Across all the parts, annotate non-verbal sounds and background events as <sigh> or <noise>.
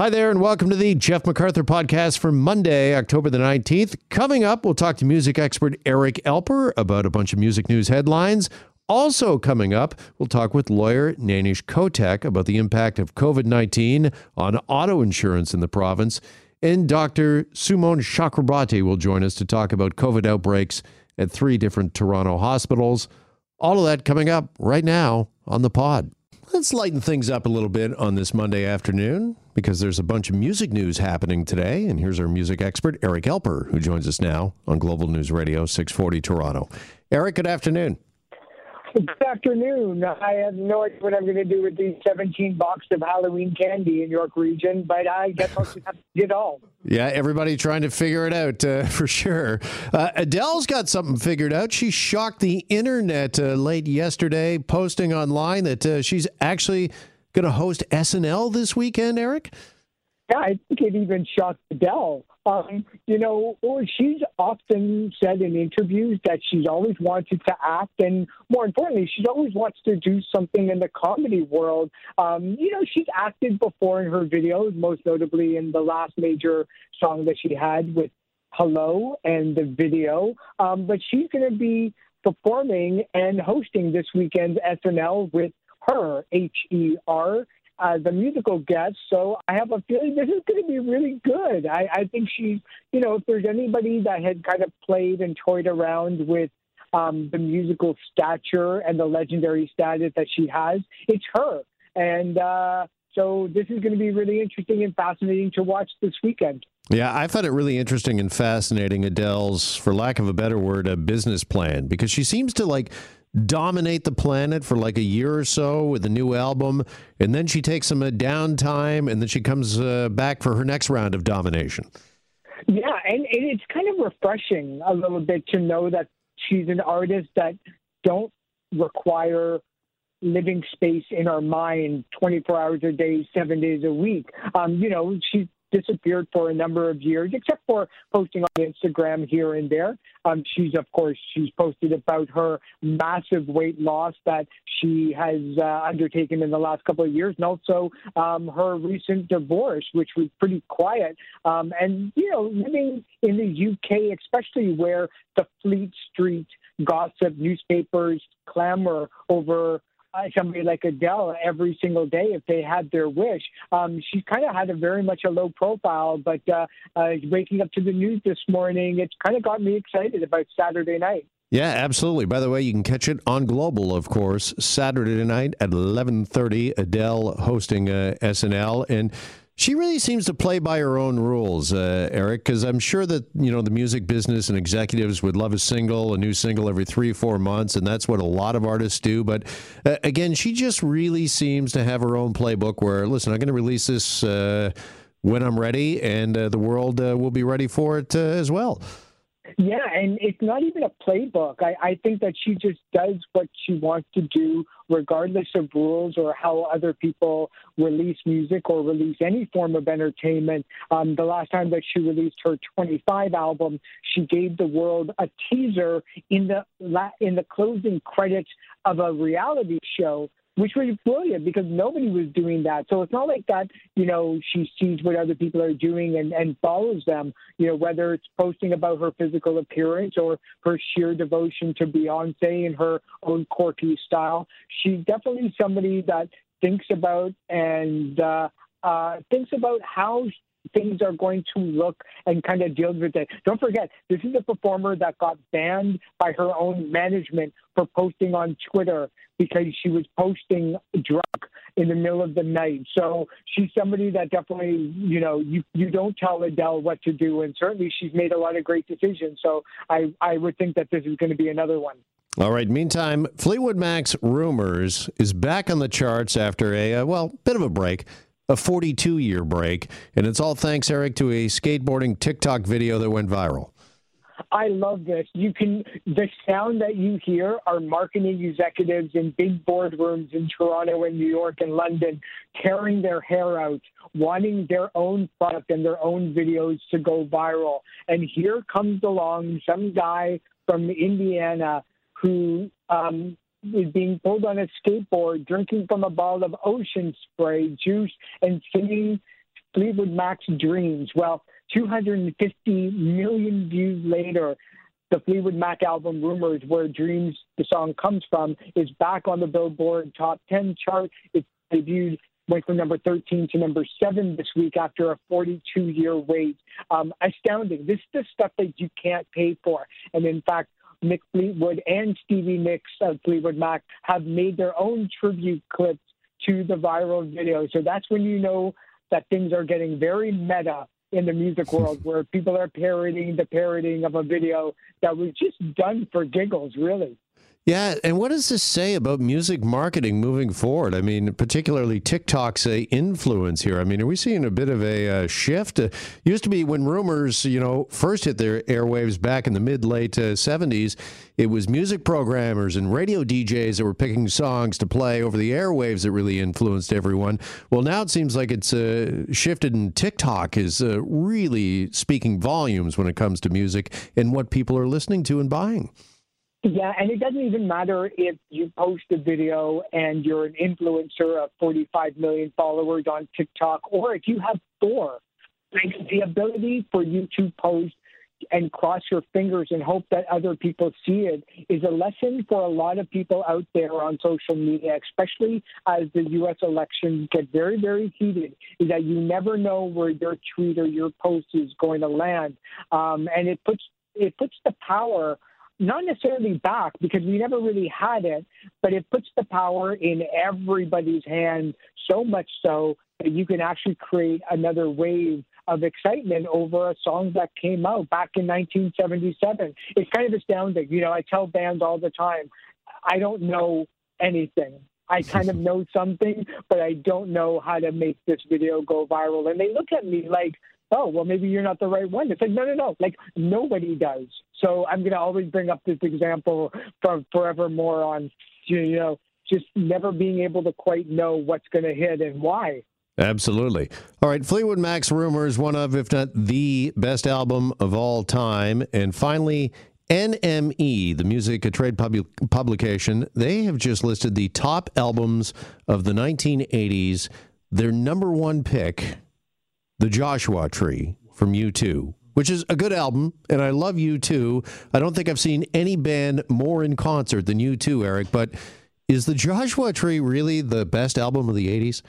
Hi there, and welcome to the Jeff McArthur podcast for Monday, October the 19th. Coming up, we'll talk to music expert Eric Alper about a bunch of music news headlines. Also, coming up, we'll talk with lawyer Nainesh Kotak about the impact of COVID 19 on auto insurance in the province. And Dr. Sumon Chakrabarti will join us to talk about COVID outbreaks at three different Toronto hospitals. All of that coming up right now on the pod. Let's lighten things up a little bit on this Monday afternoon because there's a bunch of music news happening today. And here's our music expert, Eric Alper, who joins us now on Global News Radio 640 Toronto. Eric, good afternoon. Good afternoon. I have no idea what I'm going to do with these 17 boxes of Halloween candy in York Region, but I guess I'll have to get all. Yeah, everybody trying to figure it out uh, <laughs> for sure. Uh, Adele's got something figured out. She shocked the internet uh, late yesterday, posting online that uh, she's actually going to host SNL this weekend, Eric. Yeah, I think it even shocked Adele. Um, you know, she's often said in interviews that she's always wanted to act, and more importantly, she's always wants to do something in the comedy world. Um, you know, she's acted before in her videos, most notably in the last major song that she had with Hello and the video. Um, but she's going to be performing and hosting this weekend's SNL with her, H E R uh, the musical guest. So I have a feeling this is going to be really good. I, I think she, you know, if there's anybody that had kind of played and toyed around with um, the musical stature and the legendary status that she has, it's her. And uh, so this is going to be really interesting and fascinating to watch this weekend. Yeah, I found it really interesting and fascinating Adele's, for lack of a better word, a business plan because she seems to like dominate the planet for like a year or so with a new album, and then she takes some uh, downtime, and then she comes uh, back for her next round of domination. Yeah, and it's kind of refreshing a little bit to know that she's an artist that don't require living space in our mind 24 hours a day, seven days a week. Um, you know, she's disappeared for a number of years, except for posting on Instagram here and there. Um, she's, of course, she's posted about her massive weight loss that she has uh, undertaken in the last couple of years, and also um, her recent divorce, which was pretty quiet. Um, and, you know, living in the UK, especially where the Fleet Street gossip newspapers clamor over somebody like Adele every single day if they had their wish. Um, she kind of had a very much a low profile, but uh, uh, waking up to the news this morning, it's kind of got me excited about Saturday night. Yeah, absolutely. By the way, you can catch it on Global, of course, Saturday night at 11:30. Adele hosting uh, SNL, and she really seems to play by her own rules, uh, Eric, because I'm sure that, you know, the music business and executives would love a single, a new single every three, four months, and that's what a lot of artists do. But uh, again, she just really seems to have her own playbook where, listen, I'm going to release this uh, when I'm ready, and uh, the world uh, will be ready for it uh, as well. Yeah, and it's not even a playbook. I, I think that she just does what she wants to do, regardless of rules or how other people release music or release any form of entertainment. Um, the last time that she released her 25 album, she gave the world a teaser in the in the closing credits of a reality show which was brilliant because nobody was doing that. So it's not like that, you know, she sees what other people are doing and, and follows them, you know, whether it's posting about her physical appearance or her sheer devotion to Beyonce and her own quirky style. She's definitely somebody that thinks about and uh, uh, thinks about how things are going to look and kind of deals with it. Don't forget, this is a performer that got banned by her own management for posting on Twitter because she was posting drunk in the middle of the night. So she's somebody that definitely, you know, you, you don't tell Adele what to do. And certainly she's made a lot of great decisions. So I, I would think that this is going to be another one. All right. Meantime, Fleetwood Mac's Rumours is back on the charts after a, uh, well, bit of a break a 42 year break. And it's all thanks, Eric, to a skateboarding TikTok video that went viral. I love this. You can the sound that you hear are marketing executives in big boardrooms in Toronto and New York and London tearing their hair out, wanting their own product and their own videos to go viral. And here comes along some guy from Indiana who um, being pulled on a skateboard, drinking from a bottle of ocean spray juice, and singing Fleetwood Mac's Dreams. Well, 250 million views later, the Fleetwood Mac album Rumours, where Dreams, the song comes from, is back on the Billboard Top 10 chart. It debuted went from number 13 to number 7 this week after a 42 year wait. Um, astounding. This is the stuff that you can't pay for. And in fact, Mick Fleetwood and Stevie Nicks of Fleetwood Mac have made their own tribute clips to the viral video. So that's when you know that things are getting very meta in the music <laughs> world where people are parodying the parodying of a video that was just done for giggles, really. Yeah, and what does this say about music marketing moving forward? I mean, particularly TikTok's uh, influence here. I mean, are we seeing a bit of a uh, shift? Uh, used to be when rumors, you know, first hit their airwaves back in the mid late uh, 70s, it was music programmers and radio DJs that were picking songs to play over the airwaves that really influenced everyone. Well, now it seems like it's uh, shifted, and TikTok is uh, really speaking volumes when it comes to music and what people are listening to and buying. Yeah, and it doesn't even matter if you post a video and you're an influencer of 45 million followers on TikTok, or if you have four. Like the ability for you to post and cross your fingers and hope that other people see it is a lesson for a lot of people out there on social media, especially as the U.S. elections get very, very heated, is that you never know where your tweet or your post is going to land. Um, and it puts it puts the power not necessarily back because we never really had it, but it puts the power in everybody's hands so much so that you can actually create another wave of excitement over a song that came out back in 1977. It's kind of astounding. You know, I tell bands all the time, I don't know anything. I kind of <laughs> know something, but I don't know how to make this video go viral. And they look at me like, oh, well, maybe you're not the right one. It's like, no, no, no. Like, nobody does. So I'm going to always bring up this example from forevermore on, you know, just never being able to quite know what's going to hit and why. Absolutely. All right, Fleetwood Mac's Rumours, one of, if not the best album of all time. And finally, NME, the music a trade pub- publication, they have just listed the top albums of the 1980s. Their number one pick the Joshua Tree from U2, which is a good album, and I love U2. I don't think I've seen any band more in concert than U2, Eric, but is the Joshua Tree really the best album of the 80s?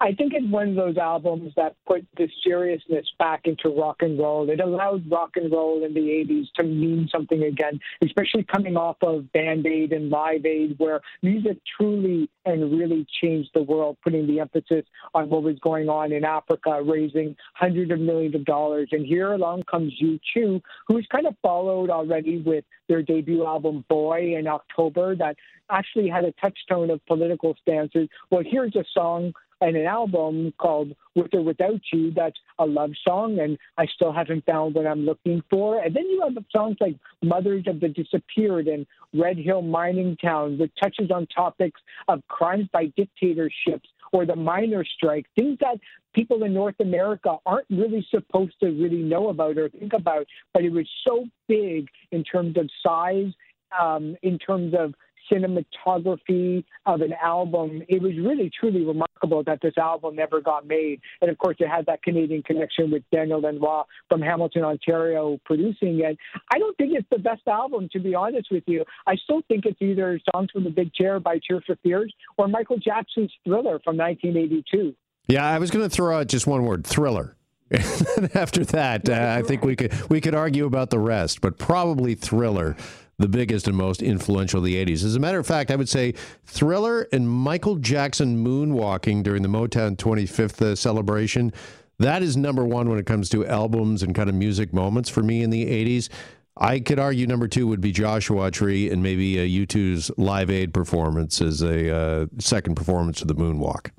I think it's one of those albums that put the seriousness back into rock and roll. It allowed rock and roll in the 80s to mean something again, especially coming off of Band Aid and Live Aid, where music truly and really changed the world, putting the emphasis on what was going on in Africa, raising hundreds of millions of dollars. And here along comes U2, who's kind of followed already with their debut album Boy in October that actually had a touchstone of political stances. Well, here's a song and an album called With or Without You that's a love song, and I still haven't found what I'm looking for. And then you have songs like Mothers of the Disappeared and Red Hill Mining Town, which touches on topics of crimes by dictatorships or the miners' strike, things that people in North America aren't really supposed to really know about or think about. But it was so big in terms of size, um, in terms of cinematography of an album. It was really, truly remarkable that this album never got made. And of course, it had that Canadian connection with Daniel Lanois from Hamilton, Ontario, producing it. I don't think it's the best album, to be honest with you. I still think it's either Songs from the Big Chair by Tears for Fears or Michael Jackson's Thriller from 1982. Yeah, I was going to throw out just one word thriller. <laughs> after that, uh, I think we could we could argue about the rest, but probably Thriller the biggest and most influential of the 80s. As a matter of fact, I would say Thriller and Michael Jackson moonwalking during the Motown 25th uh, celebration. That is number one when it comes to albums and kind of music moments for me in the 80s. I could argue number two would be Joshua Tree and maybe a U2's Live Aid performance as a uh, second performance of the Moonwalk.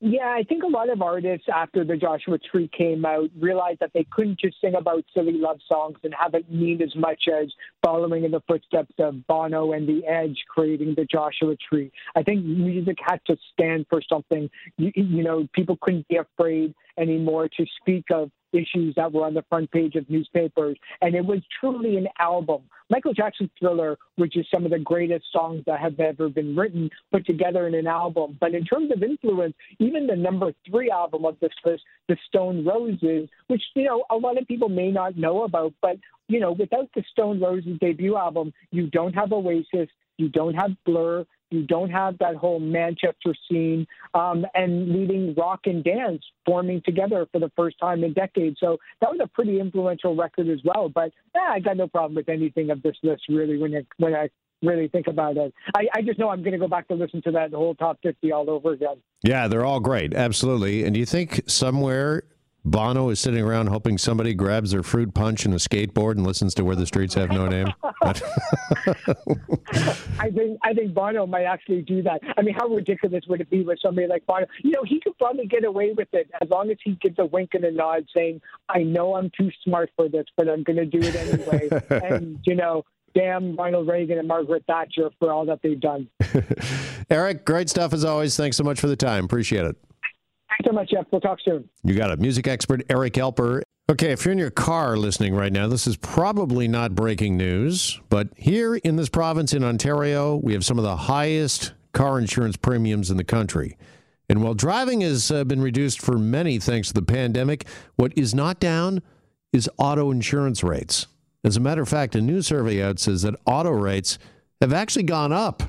Yeah, I think a lot of artists after the Joshua Tree came out realized that they couldn't just sing about silly love songs and have it mean as much as following in the footsteps of Bono and The Edge creating the Joshua Tree. I think music had to stand for something. You, you know, people couldn't be afraid anymore to speak of issues that were on the front page of newspapers. And it was truly an album. Michael Jackson's Thriller, which is some of the greatest songs that have ever been written, put together in an album. But in terms of influence, even the number three album of this list, The Stone Roses, which, you know, a lot of people may not know about, but, you know, without the Stone Roses debut album, you don't have Oasis, you don't have Blur, you don't have that whole Manchester scene um, and leading rock and dance forming together for the first time in decades. So that was a pretty influential record as well. But yeah, I got no problem with anything of this list really when I, when I really think about it. I, I just know I'm going to go back to listen to that whole top 50 all over again. Yeah, they're all great. Absolutely. And do you think somewhere Bono is sitting around hoping somebody grabs their fruit punch and a skateboard and listens to Where the Streets Have No Name. <laughs> I think I think Bono might actually do that. I mean, how ridiculous would it be with somebody like Bono? You know, he could probably get away with it as long as he gives a wink and a nod, saying, "I know I'm too smart for this, but I'm going to do it anyway." <laughs> and you know, damn Ronald Reagan and Margaret Thatcher for all that they've done. <laughs> Eric, great stuff as always. Thanks so much for the time. Appreciate it. So much, Jeff. We'll talk soon. You got it. Music expert Eric Alper. Okay, if you're in your car listening right now, this is probably not breaking news, but here in this province in Ontario, we have some of the highest car insurance premiums in the country. And while driving has uh, been reduced for many thanks to the pandemic, what is not down is auto insurance rates. As a matter of fact, a new survey out says that auto rates have actually gone up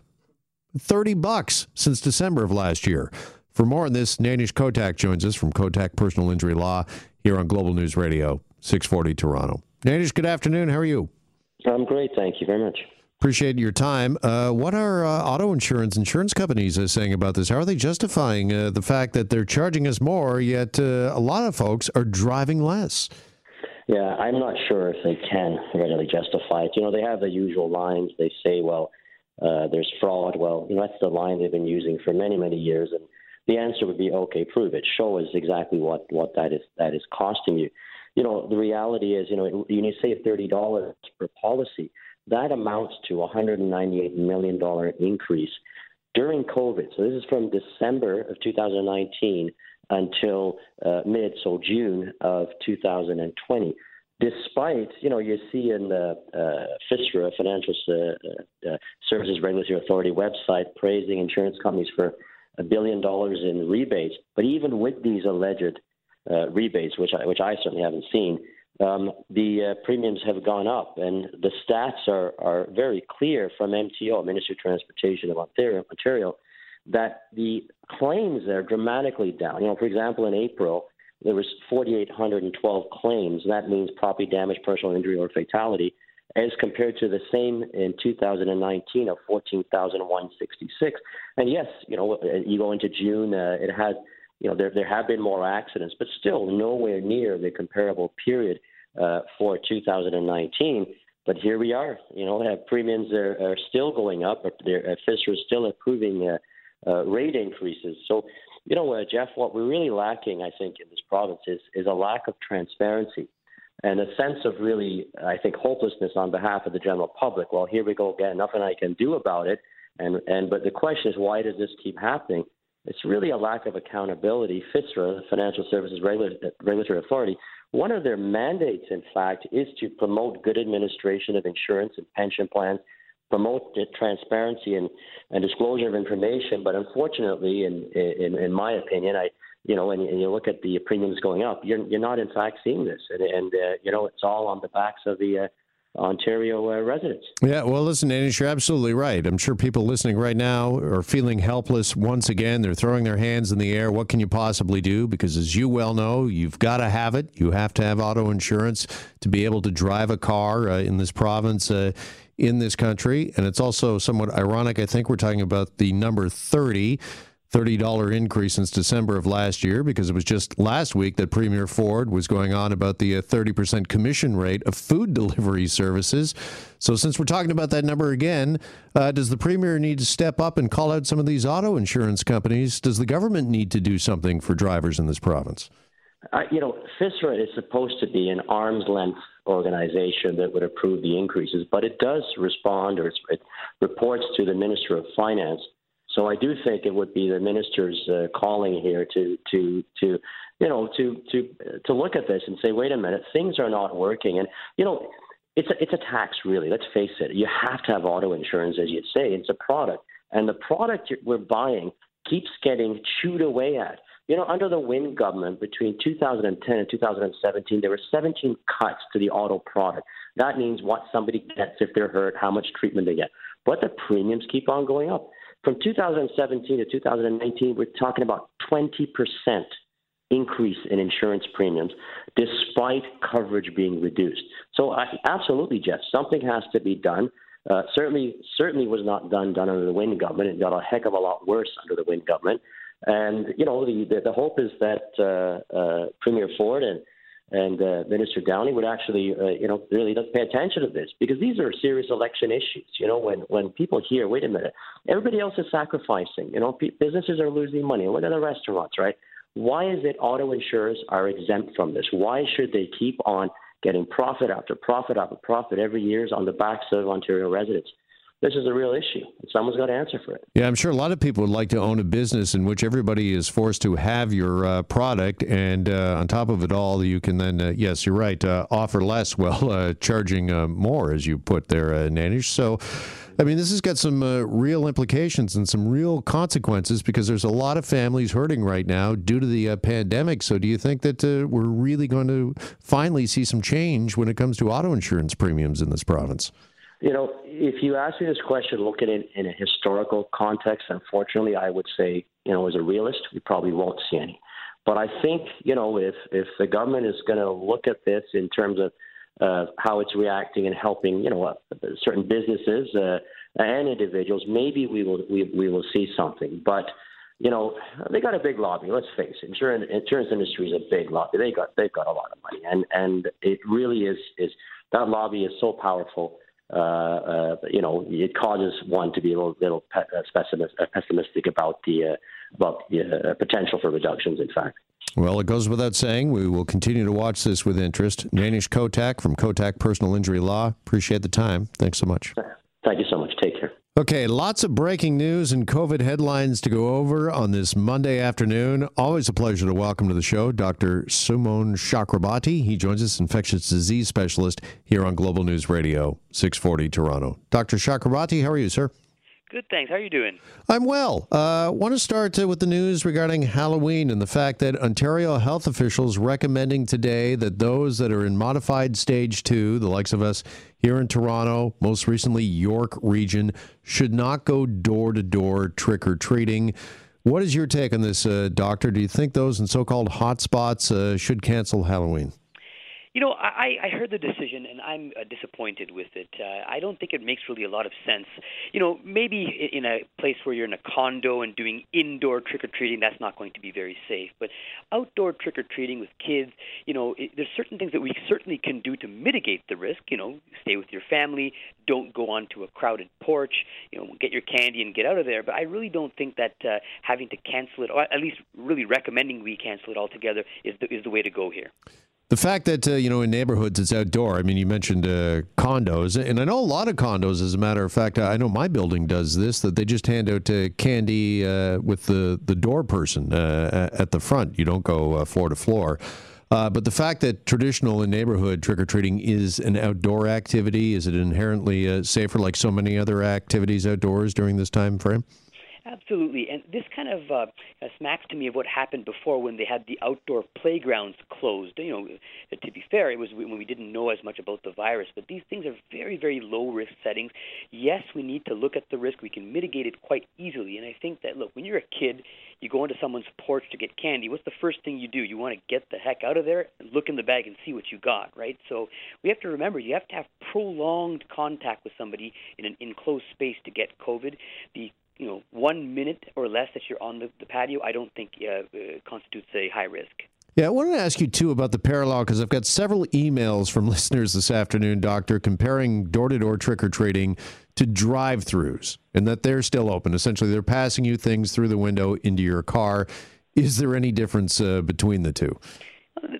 30 bucks since December of last year. For more on this, Nainesh Kotak joins us from Kotak Personal Injury Law here on Global News Radio, 640 Toronto. Nainesh, good afternoon. How are you? I'm great. Thank you very much. Appreciate your time. Uh, what are uh, auto insurance insurance companies uh, saying about this? How are they justifying uh, the fact that they're charging us more, yet uh, a lot of folks are driving less? Yeah, I'm not sure if they can readily justify it. You know, they have the usual lines. They say, well, uh, there's fraud. Well, you know, that's the line they've been using for many, many years. And the answer would be okay, prove it, show us exactly what what that is that is costing you. You know, the reality is, you know, you need to save thirty dollars per policy. That amounts to a hundred and ninety-eight million dollar increase during COVID. So this is from December of 2019 until uh, mid, so June of 2020 despite, you know, you see in the uh, FSRA, Financial uh, uh, Services Regulatory Authority website, praising insurance companies for a billion dollars in rebates. But even with these alleged uh, rebates, which I, which I certainly haven't seen, um, the uh, premiums have gone up, and the stats are are very clear from MTO, Ministry of Transportation of Ontario, Ontario, that the claims are dramatically down. You know, for example, in April there was 4,812 claims. That means property damage, personal injury, or fatality as compared to the same in 2019 of 14,166. And yes, you know, you go into June, uh, it has, you know, there there have been more accidents, but still nowhere near the comparable period uh, for 2019. But here we are, you know, have premiums are, are still going up, but their uh, FSRA is still approving uh, uh, rate increases. So, you know, uh, Jeff, what we're really lacking, I think, in this province is is a lack of transparency and a sense of really, I think, hopelessness on behalf of the general public. Well, here we go again. Nothing I can do about it. And and but the question is, why does this keep happening? It's really a lack of accountability. FSRA, the Financial Services Regulatory Authority, one of their mandates, in fact, is to promote good administration of insurance and pension plans, promote transparency and, and disclosure of information. But unfortunately, in, in, in my opinion, I you know, and, and you look at the premiums going up, you're you're not in fact seeing this, and, and uh, you know it's all on the backs of the. Uh, Ontario uh, residents. Yeah, well, listen, Anish, you're absolutely right. I'm sure people listening right now are feeling helpless once again. They're throwing their hands in the air. What can you possibly do? Because as you well know, you've got to have it. You have to have auto insurance to be able to drive a car uh, in this province. Uh, in this country. And it's also somewhat ironic. I think we're talking about the number 30 $30 increase since December of last year because it was just last week that Premier Ford was going on about the 30% uh, commission rate of food <laughs> delivery services. So, since we're talking about that number again, uh, does the Premier need to step up and call out some of these auto insurance companies? Does the government need to do something for drivers in this province? Uh, you know, FSRA is supposed to be an arm's length organization that would approve the increases, but it does respond or it reports to the Minister of Finance. So I do think it would be the minister's uh, calling here to to to you know to to to look at this and say, wait a minute, things are not working, and you know. It's a, it's a tax, really. Let's face it. You have to have auto insurance, as you say. It's a product. And the product we're buying keeps getting chewed away at. You know, under the Wynne government between 2010 and 2017, there were 17 cuts to the auto product. That means what somebody gets if they're hurt, how much treatment they get. But the premiums keep on going up. From 2017 to 2019, we're talking about 20% increase in insurance premiums despite coverage being reduced. So, I, absolutely, Jeff, something has to be done. Uh, certainly, certainly was not done done under the Wynne government. It got a heck of a lot worse under the Wynne government. And you know, the the, the hope is that uh, uh, Premier Ford and and uh, Minister Downey would actually, uh, you know, really pay attention to this because these are serious election issues. You know, when when people hear, wait a minute, everybody else is sacrificing. You know, p- businesses are losing money. Look at the restaurants, right? Why is it auto insurers are exempt from this? Why should they keep on getting profit after profit after profit every year on the backs of Ontario residents? This is a real issue. Someone's got to answer for it. Yeah, I'm sure a lot of people would like to own a business in which everybody is forced to have your uh, product, and uh, on top of it all, you can then, uh, yes, you're right, uh, offer less <laughs> while uh, charging uh, more, as you put there, uh, Nainesh. So. I mean, this has got some real implications and some real consequences because there's a lot of families hurting right now due to the pandemic. So, do you think that we're really going to finally see some change when it comes to auto insurance premiums in this province? You know, if you ask me this question, look at it in a historical context, unfortunately, I would say, you know, as a realist, we probably won't see any. But I think, you know, if if the government is going to look at this in terms of uh, how it's reacting and helping, you know, uh, certain businesses uh, and individuals, maybe we will we, we will see something. But you know, they got a big lobby. Let's face it, insurance insurance industry is a big lobby. They got they've got a lot of money, and and it really is is that lobby is so powerful uh, uh, you know, it causes one to be a little, little uh, pessimistic about the about the potential for reductions. In fact. Well, it goes without saying, we will continue to watch this with interest. Nainesh Kotak from Kotak Personal Injury Law. Appreciate the time. Thanks so much. Thank you so much. Take care. Okay, lots of breaking news and COVID headlines to go over on this Monday afternoon. Always a pleasure to welcome to the show Dr. Sumon Chakrabarti. He joins us, infectious disease specialist here on Global News Radio, 640 Toronto. Dr. Chakrabarti, how are you, sir? Good, thanks. How are you doing? I'm well. Uh, want to start uh, with the news regarding Halloween and the fact that Ontario health officials recommending today that those that are in modified stage two, the likes of us here in Toronto, most recently York region, should not go door to door trick or treating. What is your take on this, uh, doctor? Do you think those in so called hotspots uh, should cancel Halloween? You know, I, I heard the decision and I'm uh, disappointed with it. Uh, I don't think it makes really a lot of sense. You know, maybe in a place where you're in a condo and doing indoor trick or treating, that's not going to be very safe. But outdoor trick or treating with kids, you know, it, there's certain things that we certainly can do to mitigate the risk. You know, stay with your family, don't go onto a crowded porch, you know, get your candy and get out of there. But I really don't think that uh, having to cancel it, or at least really recommending we cancel it altogether, is the, is the way to go here. The fact that uh, you know in neighborhoods it's outdoor. I mean, you mentioned uh, condos, and I know a lot of condos. As a matter of fact, I know my building does this. That they just hand out uh, candy uh, with the the door person uh, at the front. You don't go uh, floor to floor. but the fact that traditional in neighborhood trick or treating is an outdoor activity, is it inherently safer, like so many other activities outdoors during this time frame? Absolutely, and this kind of uh, smacks to me of what happened before when they had the outdoor playgrounds closed. You know, to be fair, it was when we didn't know as much about the virus, but these things are very, very low risk settings. Yes, we need to look at the risk. We can mitigate it quite easily, and I think that look, when you're a kid, you go into someone's porch to get candy. What's the first thing you do? You want to get the heck out of there look in the bag and see what you got, right? So we have to remember you have to have prolonged contact with somebody in an enclosed space to get COVID. The you know one minute or less that you're on the, the patio, I don't think uh, uh, constitutes a high risk. Yeah, I wanted to ask you too about the parallel because I've got several emails from <laughs> listeners this afternoon, Doctor, comparing door to door trick or treating to drive throughs and that they're still open. Essentially, they're passing you things through the window into your car. Is there any difference uh, between the two?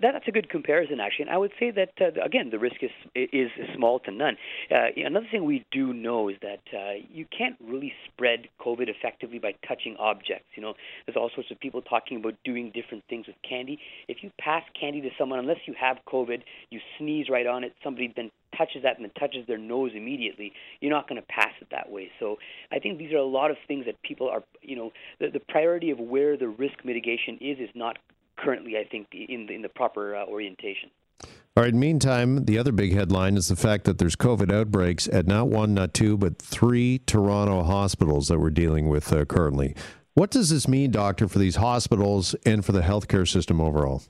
That's a good comparison, actually. And I would say that uh, again, the risk is is small to none. Uh, another thing we do know is that uh, you can't really spread COVID effectively by touching objects. You know, there's all sorts of people talking about doing different things with candy. If you pass candy to someone, unless you have COVID, you sneeze right on it. Somebody then touches that and then touches their nose immediately, you're not going to pass it that way. So I think these are a lot of things that people are, you know, the, the priority of where the risk mitigation is is not currently, I think, in the, in the proper uh, orientation. All right. Meantime, the other big headline is the fact that there's COVID outbreaks at not one, not two, but three Toronto hospitals that we're dealing with uh, currently. What does this mean, doctor, for these hospitals and for the healthcare system overall?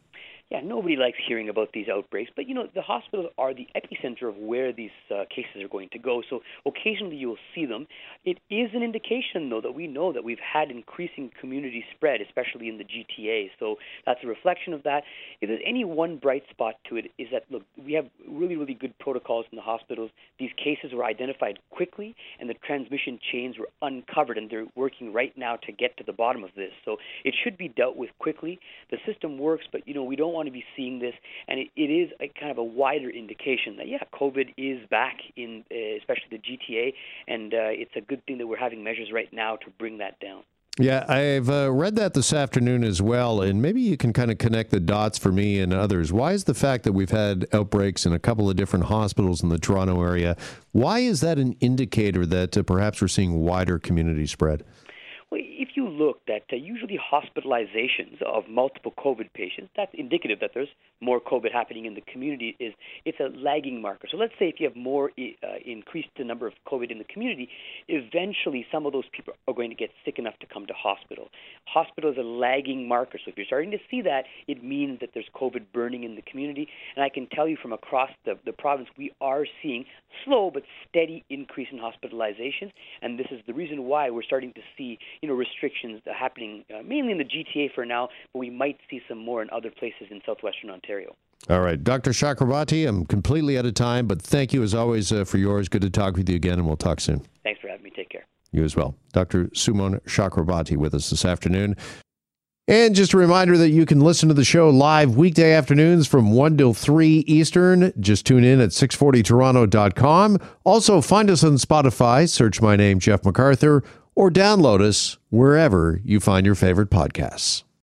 Yeah, nobody likes hearing about these outbreaks, but you know the hospitals are the epicenter of where these uh, cases are going to go. So occasionally you will see them. It is an indication, though, that we know that we've had increasing community spread, especially in the GTA. So that's a reflection of that. If there's any one bright spot to it, is that look, we have really, really good protocols in the hospitals. These cases were identified quickly, and the transmission chains were uncovered, and they're working right now to get to the bottom of this. So it should be dealt with quickly. The system works, but you know we don't want to be seeing this, and it, it is a kind of a wider indication that yeah, COVID is back in uh, especially the GTA, and uh, it's a good thing that we're having measures right now to bring that down. Yeah, I've uh, read that this afternoon as well, and maybe you can kind of connect the dots for me and others. Why is the fact that we've had outbreaks in a couple of different hospitals in the Toronto area? Why is that an indicator that uh, perhaps we're seeing wider community spread? Well, if you look at usually hospitalizations of multiple COVID patients, that's indicative that there's more COVID happening in the community. Is it's a lagging marker. So let's say if you have more uh, increased the number of COVID in the community, eventually some of those people are going to get sick enough to come to hospital. Hospital is a lagging marker. So if you're starting to see that, it means that there's COVID burning in the community. And I can tell you from across the, the province, we are seeing slow but steady increase in hospitalizations, and this is the reason why we're starting to see you know restrictions happening uh, mainly in the GTA for now, but we might see some more in other places in southwestern Ontario. All right, Dr. Chakrabarti, I'm completely out of time, but thank you as always uh, for yours. Good to talk with you again, and we'll talk soon. Thanks for having me. Take care. You as well. Dr. Sumon Chakrabarti with us this afternoon. And just a reminder that you can listen to the show live weekday afternoons from 1 till 3 Eastern. Just tune in at 640toronto.com. Also, find us on Spotify, search my name, Jeff McArthur, or download us wherever you find your favorite podcasts.